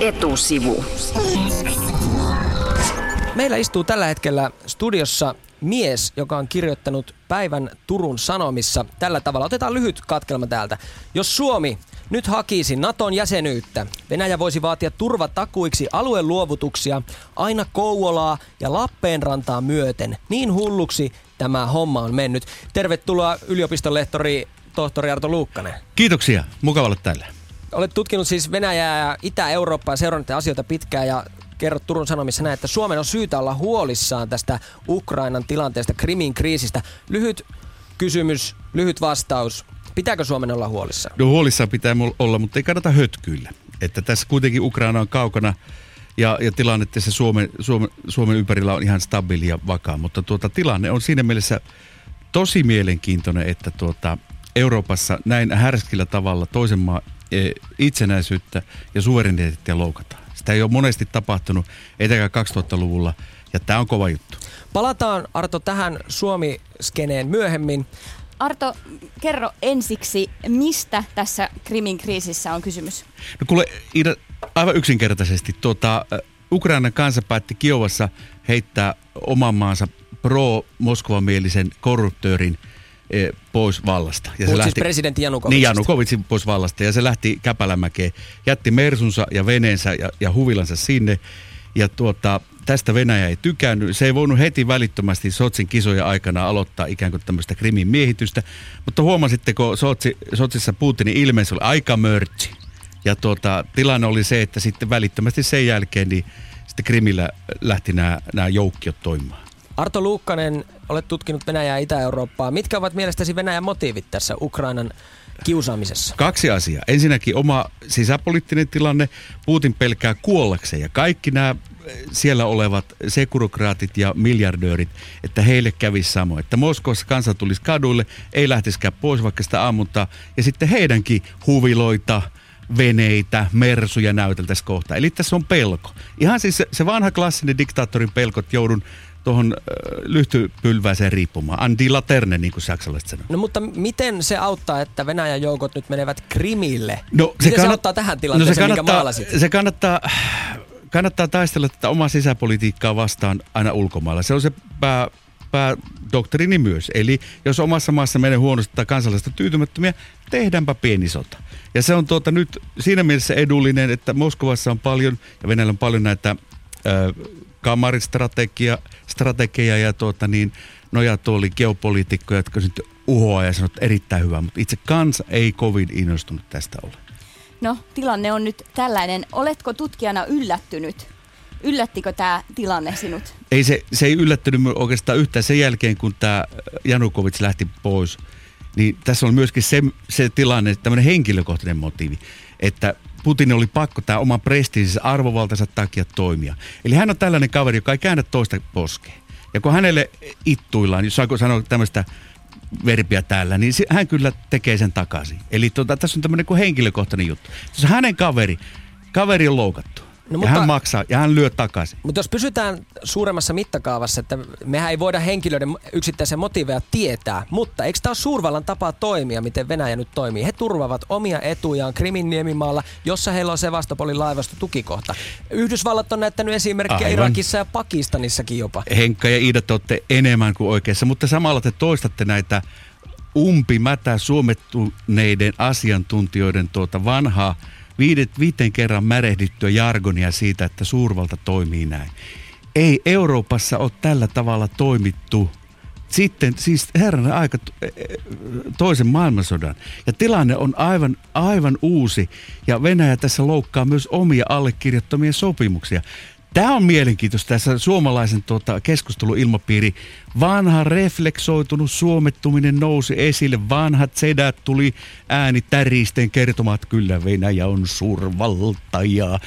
etusivu. Meillä istuu tällä hetkellä studiossa mies, joka on kirjoittanut päivän Turun Sanomissa tällä tavalla. Otetaan lyhyt katkelma täältä. Jos Suomi nyt hakisi Naton jäsenyyttä, Venäjä voisi vaatia turvatakuiksi alueen luovutuksia aina Kouvolaa ja Lappeenrantaa myöten. Niin hulluksi tämä homma on mennyt. Tervetuloa yliopiston lehtori tohtori Arto Luukkanen. Kiitoksia, mukava olla täällä. Olet tutkinut siis Venäjää ja Itä-Eurooppaa ja seurannut asioita pitkään ja kerrot Turun Sanomissa näin, että Suomen on syytä olla huolissaan tästä Ukrainan tilanteesta, Krimin kriisistä. Lyhyt kysymys, lyhyt vastaus. Pitääkö Suomen olla huolissaan? No huolissaan pitää olla, mutta ei kannata hötkyillä. Että tässä kuitenkin Ukraina on kaukana ja, ja tilanne tässä Suomen, Suomen, Suomen ympärillä on ihan stabiili ja vakaa. Mutta tuota, tilanne on siinä mielessä tosi mielenkiintoinen, että tuota, Euroopassa näin härskillä tavalla toisen maan itsenäisyyttä ja suvereniteettia loukataan. Sitä ei ole monesti tapahtunut, etenkään 2000-luvulla, ja tämä on kova juttu. Palataan Arto tähän Suomi-skeneen myöhemmin. Arto, kerro ensiksi, mistä tässä Krimin kriisissä on kysymys? No kuule, Ida, aivan yksinkertaisesti. Tuota, Ukrainan kansa päätti Kiovassa heittää oman maansa pro-Moskovan-mielisen korruptöörin – Eh, pois vallasta. Ja se siis lähti, siis presidentti Janukovitsin. Niin, Janukovitsin pois vallasta. Ja se lähti Käpälämäkeen, jätti Mersunsa ja veneensä ja, ja huvilansa sinne. Ja tuota, tästä Venäjä ei tykännyt. Se ei voinut heti välittömästi Sotsin kisoja aikana aloittaa ikään kuin tämmöistä krimin miehitystä. Mutta huomasitteko Sotsi, Sotsissa Putinin ilmeisesti oli aika mörtsi. Ja tuota, tilanne oli se, että sitten välittömästi sen jälkeen niin sitten Krimillä lähti nämä, nämä joukkiot toimimaan. Arto Luukkanen, olet tutkinut Venäjää ja Itä-Eurooppaa. Mitkä ovat mielestäsi Venäjän motiivit tässä Ukrainan kiusaamisessa? Kaksi asiaa. Ensinnäkin oma sisäpoliittinen tilanne. Putin pelkää kuollakseen ja kaikki nämä eh, siellä olevat sekurokraatit ja miljardöörit, että heille kävisi samoin. Että Moskovassa kansa tulisi kaduille, ei lähtisikään pois vaikka sitä ammuntaa. Ja sitten heidänkin huviloita, veneitä, mersuja näyteltäisiin kohta. Eli tässä on pelko. Ihan siis se vanha klassinen diktaattorin pelko, että joudun tuohon lyhtypylväiseen riippumaan. Andi laterne, niin kuin saksalaiset sanoo. No mutta miten se auttaa, että Venäjän joukot nyt menevät Krimille? No, se, miten kannat... se auttaa tähän tilanteeseen, no, se kannattaa, minkä maalasit? Se kannattaa, kannattaa taistella tätä omaa sisäpolitiikkaa vastaan aina ulkomailla. Se on se pää, päädoktriini myös. Eli jos omassa maassa menee huonosti tai kansalaisista tyytymättömiä, tehdäänpä pieni sota. Ja se on tuota nyt siinä mielessä edullinen, että Moskovassa on paljon ja Venäjällä on paljon näitä kamaristrategia strategia ja tuota niin, nojatuoli geopoliitikkoja, jotka sitten uhoaa ja sanoo, erittäin hyvä, mutta itse kansa ei kovin innostunut tästä ole. No, tilanne on nyt tällainen. Oletko tutkijana yllättynyt? Yllättikö tämä tilanne sinut? Ei se, se ei yllättynyt oikeastaan yhtään sen jälkeen, kun tämä Janukovic lähti pois. Niin tässä on myöskin se, se tilanne, tämmöinen henkilökohtainen motiivi, että Putin oli pakko tämä oma prestiisinsä arvovaltansa takia toimia. Eli hän on tällainen kaveri, joka ei käännä toista poskeen. Ja kun hänelle ittuillaan, jos saako sanoa tämmöistä verbiä täällä, niin hän kyllä tekee sen takaisin. Eli tuota, tässä on tämmöinen kuin henkilökohtainen juttu. Jos hänen kaveri, kaveri on loukattu, No, mutta, ja hän maksaa ja hän lyö takaisin. Mutta jos pysytään suuremmassa mittakaavassa, että mehän ei voida henkilöiden yksittäisen motiiveja tietää, mutta eikö tämä ole suurvallan tapa toimia, miten Venäjä nyt toimii? He turvavat omia etujaan Krimin niemimaalla, jossa heillä on Sevastopolin laivasto tukikohta. Yhdysvallat on näyttänyt esimerkkejä Aivan. Irakissa ja Pakistanissakin jopa. Henkka ja Iida, te olette enemmän kuin oikeassa, mutta samalla te toistatte näitä umpimätä suomettuneiden asiantuntijoiden tuota vanhaa viidet, viiten kerran märehdittyä jargonia siitä, että suurvalta toimii näin. Ei Euroopassa ole tällä tavalla toimittu sitten siis herran aika e, e, toisen maailmansodan. Ja tilanne on aivan, aivan uusi. Ja Venäjä tässä loukkaa myös omia allekirjoittamia sopimuksia. Tämä on mielenkiintoista tässä suomalaisen tuota, keskusteluilmapiiri. Vanha refleksoitunut suomettuminen nousi esille. Vanhat sedät tuli ääni täristen kertomaan, että kyllä Venäjä on suurvalta ja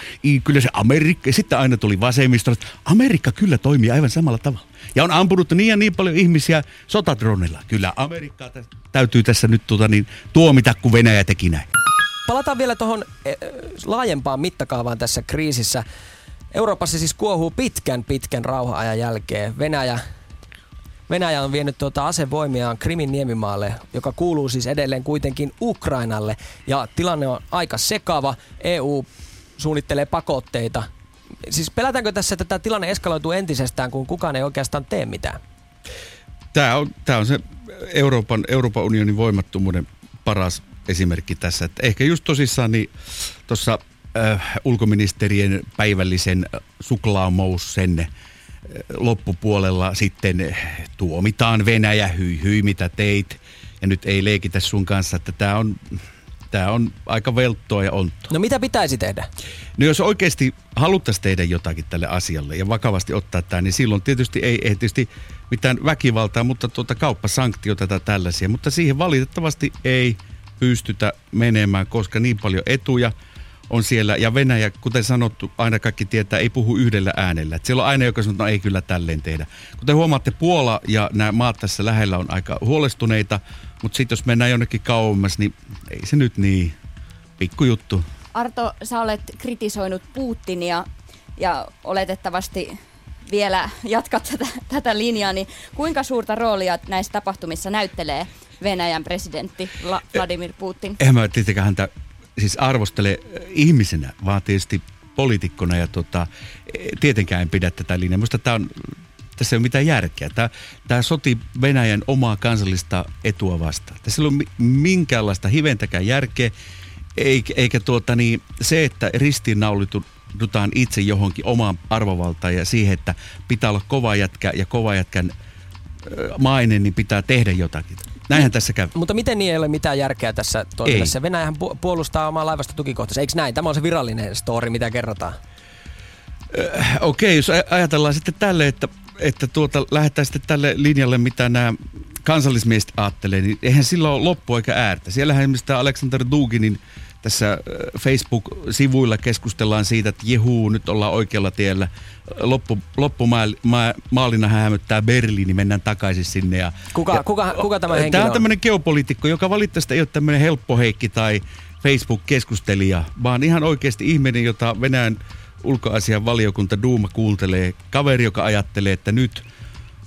kyllä se Amerikka. Sitten aina tuli vasemmisto, että Amerikka kyllä toimii aivan samalla tavalla. Ja on ampunut niin ja niin paljon ihmisiä sotadronilla. Kyllä Amerikkaa täytyy tässä nyt tuota, niin, tuomita, kun Venäjä teki näin. Palataan vielä tuohon e, laajempaan mittakaavaan tässä kriisissä. Euroopassa siis kuohuu pitkän pitkän rauha-ajan jälkeen. Venäjä, Venäjä on vienyt tuota asevoimiaan Krimin niemimaalle, joka kuuluu siis edelleen kuitenkin Ukrainalle. Ja tilanne on aika sekava. EU suunnittelee pakotteita. Siis pelätäänkö tässä, että tämä tilanne eskaloituu entisestään, kun kukaan ei oikeastaan tee mitään? Tämä on, tämä on se Euroopan, Euroopan unionin voimattomuuden paras esimerkki tässä. Että ehkä just tosissaan niin tuossa äh, ulkoministerien päivällisen suklaamoussen äh, loppupuolella sitten tuomitaan Venäjä, hyi hyi mitä teit. Ja nyt ei leikitä sun kanssa, että tämä on, tää on aika velttoa ja onttoa. No mitä pitäisi tehdä? No jos oikeasti haluttaisiin tehdä jotakin tälle asialle ja vakavasti ottaa tämä, niin silloin tietysti ei, ei tietysti mitään väkivaltaa, mutta tuota kauppasanktiota tai tällaisia. Mutta siihen valitettavasti ei pystytä menemään, koska niin paljon etuja on siellä. Ja Venäjä, kuten sanottu, aina kaikki tietää, ei puhu yhdellä äänellä. Et siellä on aina, joka sanoo, että no ei kyllä tälleen tehdä. Kuten huomaatte, Puola ja nämä maat tässä lähellä on aika huolestuneita, mutta sitten jos mennään jonnekin kauemmas, niin ei se nyt niin pikkujuttu. Arto, sä olet kritisoinut Putinia ja oletettavasti vielä jatkat tätä, tätä linjaa, niin kuinka suurta roolia näissä tapahtumissa näyttelee Venäjän presidentti Vladimir Putin? Eihän mä tietenkään häntä siis arvostele ihmisenä, vaan tietysti poliitikkona ja tota, tietenkään en pidä tätä linjaa. Minusta tämä on, tässä ei ole mitään järkeä. Tämä, tämä soti Venäjän omaa kansallista etua vastaan. Tässä ei ole minkäänlaista hiventäkään järkeä, eikä, eikä tuota niin, se, että ristiinnaulidutaan itse johonkin omaan arvovaltaan ja siihen, että pitää olla kova jätkä ja kova jätkän maine, niin pitää tehdä jotakin. Näinhän tässä käy. Mutta miten niin ei ole mitään järkeä tässä toiminnassa? Venäjähän puolustaa omaa laivasta tukikohtaisesti. Eikö näin? Tämä on se virallinen story, mitä kerrotaan. Äh, Okei, okay, jos ajatellaan sitten tälle, että, että tuota, lähdetään sitten tälle linjalle, mitä nämä kansallismiehet ajattelee, niin eihän sillä ole loppu eikä äärtä. Siellähän esimerkiksi Alexander Duginin tässä Facebook-sivuilla keskustellaan siitä, että jehuu, nyt ollaan oikealla tiellä. Loppu, loppumaalina hämöttää Berliini, mennään takaisin sinne. Ja, kuka, ja, kuka, kuka tämä henkilö Tämä on tämmöinen geopoliitikko, joka valitettavasti ei ole tämmöinen helppoheikki tai Facebook-keskustelija, vaan ihan oikeasti ihminen, jota Venäjän ulkoasian valiokunta Duuma kuuntelee. Kaveri, joka ajattelee, että nyt,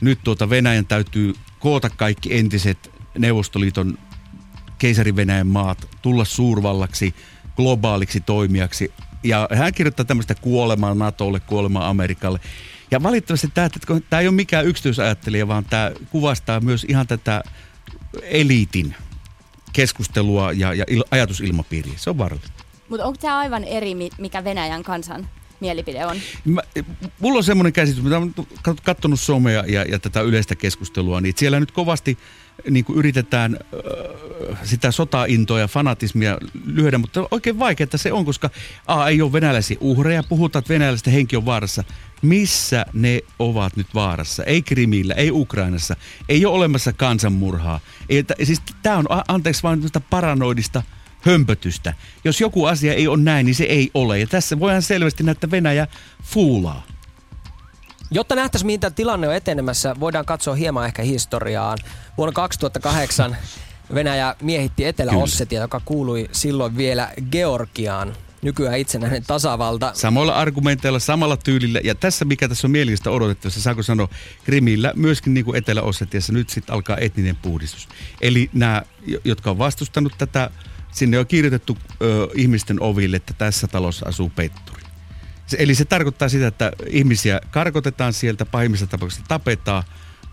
nyt tuota Venäjän täytyy koota kaikki entiset Neuvostoliiton keisari Venäjän maat tulla suurvallaksi, globaaliksi toimijaksi. Ja hän kirjoittaa tämmöistä kuolemaa NATOlle, kuolemaa Amerikalle. Ja valitettavasti tämä, tämä ei ole mikään yksityisajattelija, vaan tämä kuvastaa myös ihan tätä eliitin keskustelua ja, ja il, ajatusilmapiiriä. Se on vaarallista. Mutta onko tämä aivan eri, mikä Venäjän kansan mielipide on? Mä, mulla on semmoinen käsitys, mitä olen katsonut somea ja, ja tätä yleistä keskustelua, niin siellä nyt kovasti niin kuin yritetään äh, sitä sotaintoa ja fanatismia lyödä, mutta oikein vaikeaa se on, koska A, ei ole venäläisiä uhreja, puhutaan, että venäläisten henki on vaarassa. Missä ne ovat nyt vaarassa? Ei Krimillä, ei Ukrainassa, ei ole olemassa kansanmurhaa. Ei, t- siis tämä on, anteeksi vain paranoidista hömpötystä. Jos joku asia ei ole näin, niin se ei ole. Ja tässä voidaan selvästi näyttää Venäjä fuulaa. Jotta nähtäisiin, mihin tämä tilanne on etenemässä, voidaan katsoa hieman ehkä historiaan. Vuonna 2008 Venäjä miehitti Etelä-Ossetia, joka kuului silloin vielä Georgiaan nykyään itsenäinen tasavalta. Samoilla argumenteilla, samalla tyylillä. Ja tässä, mikä tässä on mielistä odotettavassa, saako sanoa, Krimillä, myöskin niin kuin Etelä-Ossetiassa, nyt sitten alkaa etninen puhdistus. Eli nämä, jotka on vastustanut tätä, sinne on kirjoitettu ö, ihmisten oville, että tässä talossa asuu petturi. Eli se tarkoittaa sitä, että ihmisiä karkotetaan sieltä, pahimmissa tapauksissa tapetaan,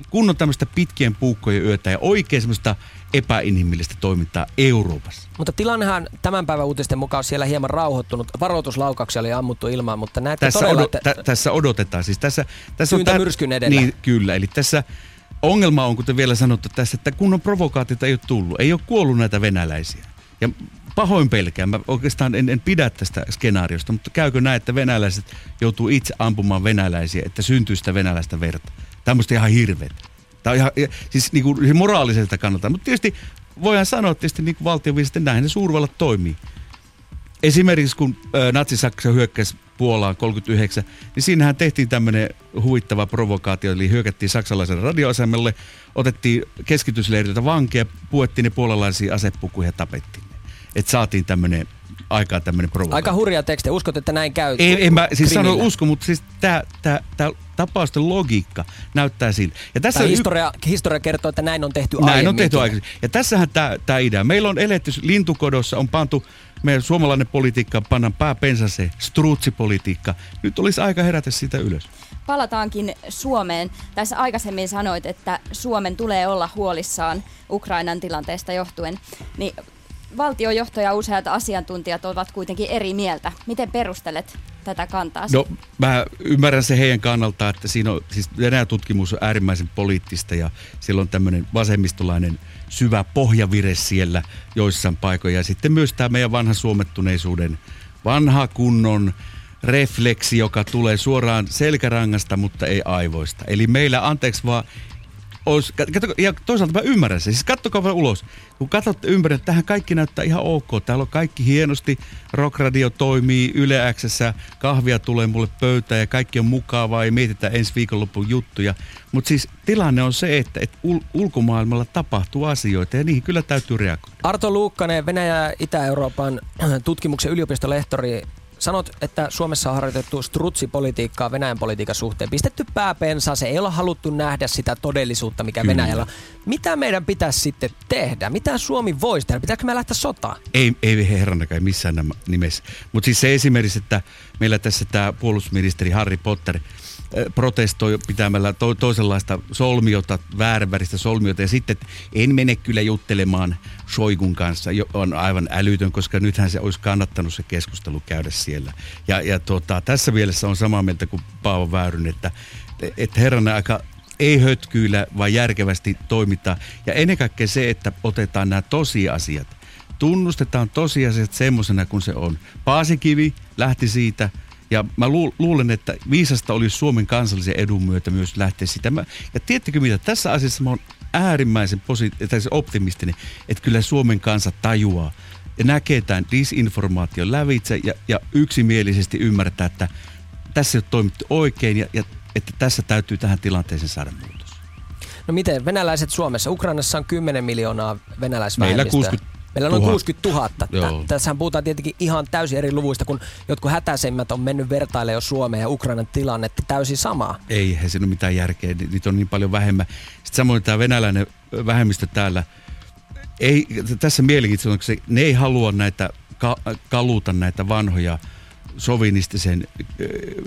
kun on tämmöistä pitkien puukkojen yötä ja oikein semmoista epäinhimillistä toimintaa Euroopassa. Mutta tilannehan tämän päivän uutisten mukaan siellä hieman rauhoittunut. Varoituslaukauksia oli ammuttu ilmaan, mutta näette tässä, todella, odot, että... t- tässä odotetaan. Siis tässä, tässä on tär... myrskyn edellä. Niin, kyllä. Eli tässä ongelma on, kuten vielä sanottu tässä, että kunnon provokaatiota ei ole tullut. Ei ole kuollut näitä venäläisiä. Ja pahoin pelkään. Mä oikeastaan en, en pidä tästä skenaariosta, mutta käykö näin, että venäläiset joutuu itse ampumaan venäläisiä, että syntyy sitä venäläistä verta? Tämmöistä ihan hirveet. Tämä on ihan, siis niin kuin moraaliselta kannalta. Mutta tietysti voidaan sanoa tietysti niin kuin valtioviisesti, näin ne suurvallat toimii. Esimerkiksi kun Natsi-Saksa hyökkäsi Puolaan 39, niin siinähän tehtiin tämmöinen huvittava provokaatio, eli hyökättiin saksalaisen radioasemalle, otettiin keskitysleiriltä vankeja, puettiin ne puolalaisia asepukuja ja tapettiin että saatiin tämmöinen aikaa tämmöinen provokaatio. Aika hurja teksti. Uskot, että näin käy? Ei, en mä siis sano usko, mutta siis tämä tapausten logiikka näyttää siltä. Ja tässä Tai on y- historia, historia kertoo, että näin on tehty Näin on tehty aikaisemmin. Ja tässähän tämä idea. Meillä on eletty lintukodossa, on pantu, meidän suomalainen politiikka pannaan pääpensaseen, struutsipolitiikka. Nyt olisi aika herätä sitä ylös. Palataankin Suomeen. Tässä aikaisemmin sanoit, että Suomen tulee olla huolissaan Ukrainan tilanteesta johtuen. Niin valtiojohto ja useat asiantuntijat ovat kuitenkin eri mieltä. Miten perustelet tätä kantaa? No mä ymmärrän se heidän kannalta, että siinä on, siis Venäjän tutkimus on äärimmäisen poliittista ja siellä on tämmöinen vasemmistolainen syvä pohjavire siellä joissain paikoissa. Ja sitten myös tämä meidän vanha suomettuneisuuden vanha kunnon refleksi, joka tulee suoraan selkärangasta, mutta ei aivoista. Eli meillä, anteeksi vaan, olisi, katso, ja toisaalta mä ymmärrän sen. Siis kattokaa vaan ulos. Kun katsotte ympäri, että tähän kaikki näyttää ihan ok. Täällä on kaikki hienosti. Rockradio toimii, Yle Xssä, kahvia tulee mulle pöytään ja kaikki on mukavaa ja mietitään ensi viikonlopun juttuja. Mutta siis tilanne on se, että, että ul- ulkomaailmalla tapahtuu asioita ja niihin kyllä täytyy reagoida. Arto Luukkanen, Venäjä ja Itä-Euroopan tutkimuksen yliopistolehtori. Sanot, että Suomessa on harjoitettu strutsipolitiikkaa Venäjän politiikan suhteen. Pistetty pääpensa, se ei olla haluttu nähdä sitä todellisuutta, mikä Kyllä. Venäjällä on. Mitä meidän pitäisi sitten tehdä? Mitä Suomi voisi tehdä? Pitääkö me lähteä sotaan? Ei, ei herranakaan ei missään nimessä. Mutta siis se esimerkiksi, että meillä tässä tämä puolustusministeri Harry Potter protestoi pitämällä to- toisenlaista solmiota, vääränväristä solmiota. Ja sitten, en mene kyllä juttelemaan Shoigun kanssa, jo- on aivan älytön, koska nythän se olisi kannattanut se keskustelu käydä siellä. Ja, ja tota, tässä mielessä on samaa mieltä kuin Paavo Väyrynen, että, että herranen aika ei hötkyillä, vaan järkevästi toimitaan. Ja ennen kaikkea se, että otetaan nämä tosiasiat. Tunnustetaan tosiasiat semmoisena kuin se on. Paasikivi lähti siitä, ja mä lu- luulen, että viisasta olisi Suomen kansallisen edun myötä myös lähteä sitä. Mä, ja tiedättekö mitä, tässä asiassa mä oon äärimmäisen posi- tai se optimistinen, että kyllä Suomen kansa tajuaa ja näkee tämän disinformaation lävitse ja, ja yksimielisesti ymmärtää, että tässä ei ole toimittu oikein ja, ja että tässä täytyy tähän tilanteeseen saada muutos. No miten, venäläiset Suomessa? Ukrainassa on 10 miljoonaa venäläisvähemmistöä. Meillä 60 Meillä on noin 000. 60 000. Joo. Tä- Tässähän puhutaan tietenkin ihan täysin eri luvuista, kun jotkut hätäisemmät on mennyt vertailemaan jo Suomen ja Ukrainan tilannetta täysin samaa. Ei he siinä ole mitään järkeä, ni- niitä on niin paljon vähemmän. Sitten samoin tämä venäläinen vähemmistö täällä, ei, tässä mielenkiintoista, se, ne ei halua näitä, ka, kaluta näitä vanhoja sovinistisen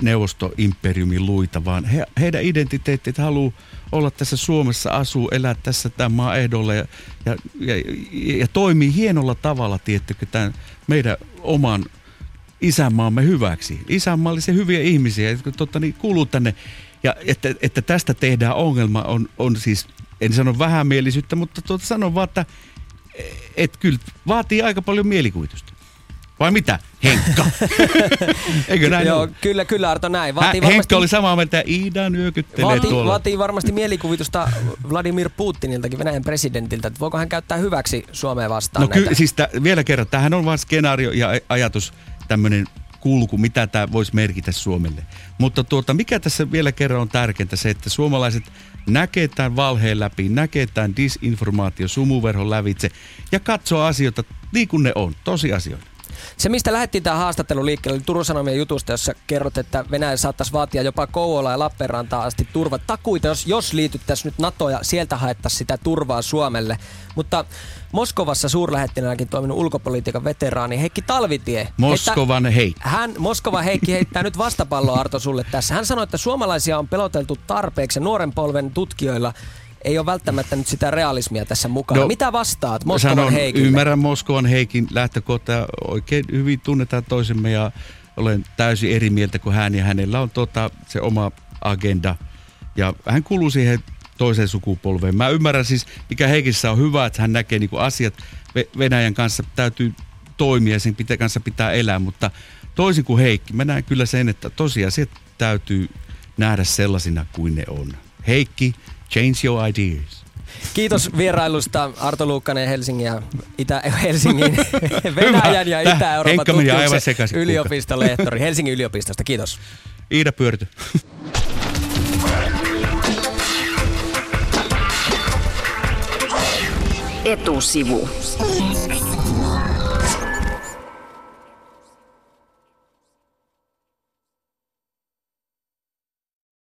neuvostoimperiumin luita, vaan he, heidän identiteettit haluaa olla tässä Suomessa, asuu, elää tässä tämän maan ehdolla ja, ja, ja, ja toimii hienolla tavalla, tiettykö, tämän meidän oman isänmaamme hyväksi. Isänmaallisia hyviä ihmisiä, jotka totta, niin kuuluu tänne. Ja että, että tästä tehdään ongelma on, on siis, en sano vähämielisyyttä, mutta tuota, sanon vaan, että et kyllä vaatii aika paljon mielikuvitusta. Vai mitä, Henkka? Eikö näin Joo, kyllä, kyllä Arto näin. Hä, Vaatii Henkka oli samaa mieltä, Ida nyökyttelee Vaatii, tuolla. vaatii varmasti mielikuvitusta Vladimir Putiniltakin, Venäjän presidentiltä, että voiko hän käyttää hyväksi Suomea vastaan No kyllä, siis tä, vielä kerran, tämähän on vain skenaario ja aj- ajatus, tämmöinen kulku, mitä tämä voisi merkitä Suomelle. Mutta tuota, mikä tässä vielä kerran on tärkeintä, se, että suomalaiset näkee tämän valheen läpi, näkee tämän disinformaatio sumuverhon lävitse ja katsoo asioita niin kuin ne on, tosiasioita. Se, mistä lähdettiin tämä haastattelu liikkeelle, oli Turun Sanomien jutusta, jossa kerrot, että Venäjä saattaisi vaatia jopa Kouvola ja Lappeenrantaan asti turvatakuita, jos, jos liityttäisiin nyt NATO ja sieltä haettaisiin sitä turvaa Suomelle. Mutta Moskovassa suurlähettinäänkin toiminut ulkopolitiikan veteraani Heikki Talvitie. Moskovan hei. Hän, Moskova Heikki heittää nyt vastapalloa Arto sulle tässä. Hän sanoi, että suomalaisia on peloteltu tarpeeksi nuoren polven tutkijoilla ei ole välttämättä nyt sitä realismia tässä mukana. No, Mitä vastaat Moskovan Sanon, Heikille? ymmärrän Moskovan Heikin lähtökohta oikein hyvin tunnetaan toisemme ja olen täysin eri mieltä kuin hän ja hänellä on tota, se oma agenda ja hän kuuluu siihen toiseen sukupolveen. Mä ymmärrän siis, mikä Heikissä on hyvä, että hän näkee niin asiat Ve- Venäjän kanssa täytyy toimia ja sen pitä, kanssa pitää elää, mutta toisin kuin Heikki, mä näen kyllä sen, että tosiasiat täytyy nähdä sellaisina kuin ne on. Heikki, change your ideas. Kiitos vierailusta Arto Luukkanen Helsingin ja Itä, Helsingin, Venäjän ja Itä-Euroopan tutkimuksen yliopistolehtori Helsingin yliopistosta. Kiitos. Iida Pyörty. Etusivu.